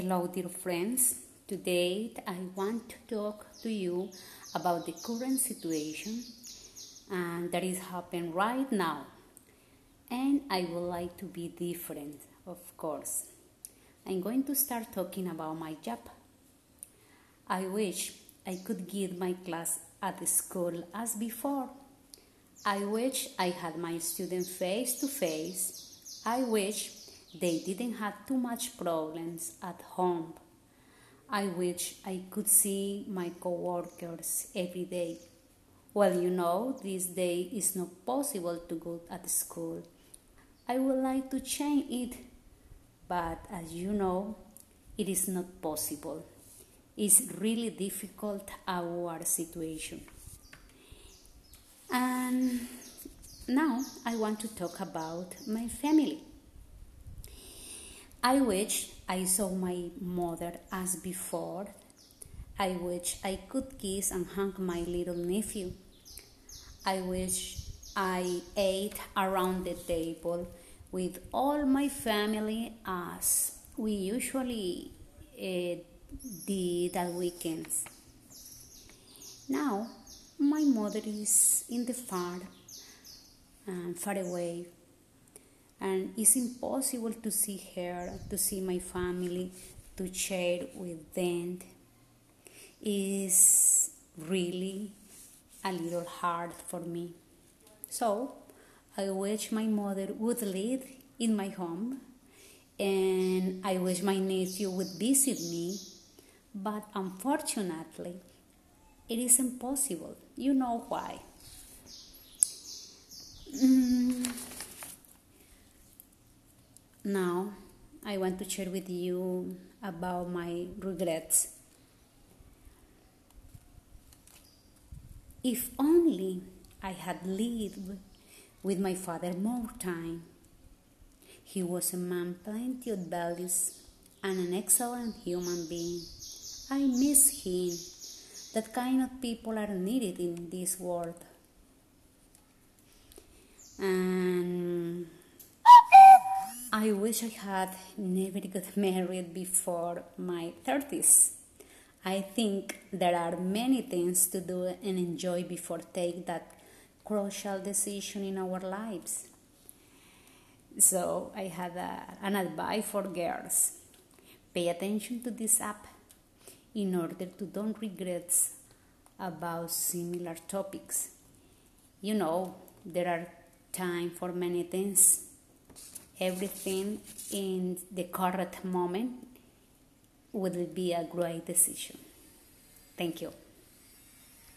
Hello, dear friends. Today I want to talk to you about the current situation and that is happening right now. And I would like to be different, of course. I'm going to start talking about my job. I wish I could give my class at the school as before. I wish I had my students face to face. I wish they didn't have too much problems at home. I wish I could see my coworkers every day. Well, you know, this day is not possible to go at school. I would like to change it, but as you know, it is not possible. It's really difficult our situation. And now I want to talk about my family. I wish I saw my mother as before. I wish I could kiss and hug my little nephew. I wish I ate around the table with all my family as we usually uh, did at weekends. Now, my mother is in the far, um, far away and it's impossible to see her, to see my family, to share with them. Is really a little hard for me. So I wish my mother would live in my home and I wish my nephew would visit me, but unfortunately, it is impossible. You know why? Now, I want to share with you about my regrets. If only I had lived with my father more time. He was a man plenty of values and an excellent human being. I miss him. That kind of people are needed in this world. And I wish I had never got married before my 30s. I think there are many things to do and enjoy before take that crucial decision in our lives. So I had a, an advice for girls. Pay attention to this app in order to don't regret about similar topics. You know, there are time for many things everything in the correct moment would be a great decision. Thank you.